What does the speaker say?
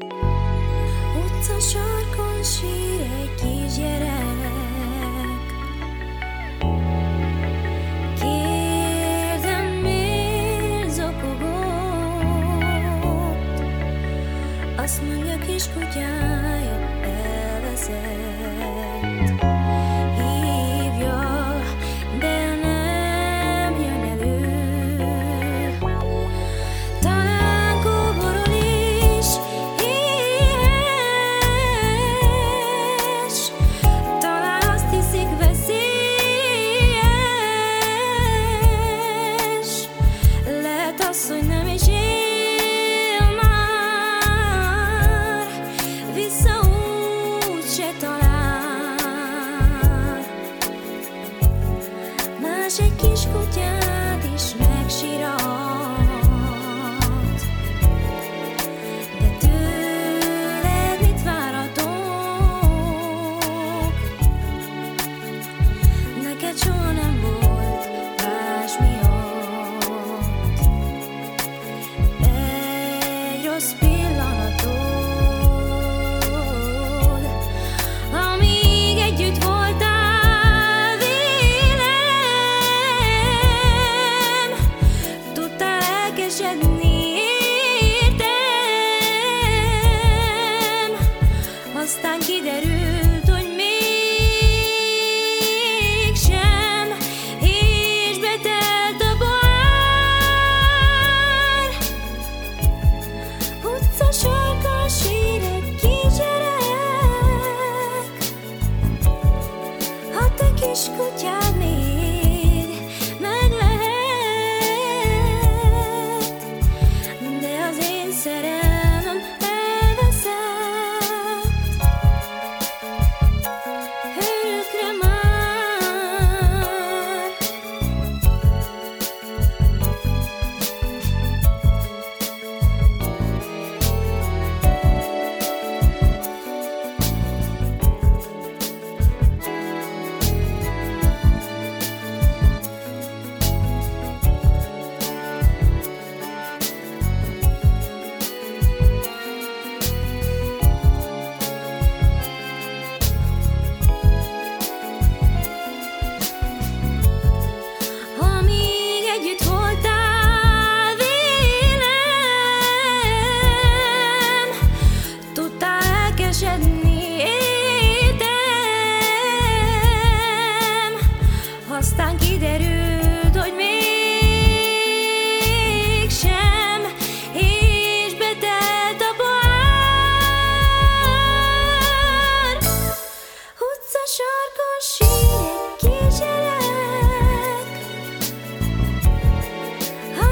Utca sarkon sír egy kisgyerek Kérdem miért zokogott? Azt mondja kiskutyája elveszett quis escutar utca sarkon sírek, kísérek, ha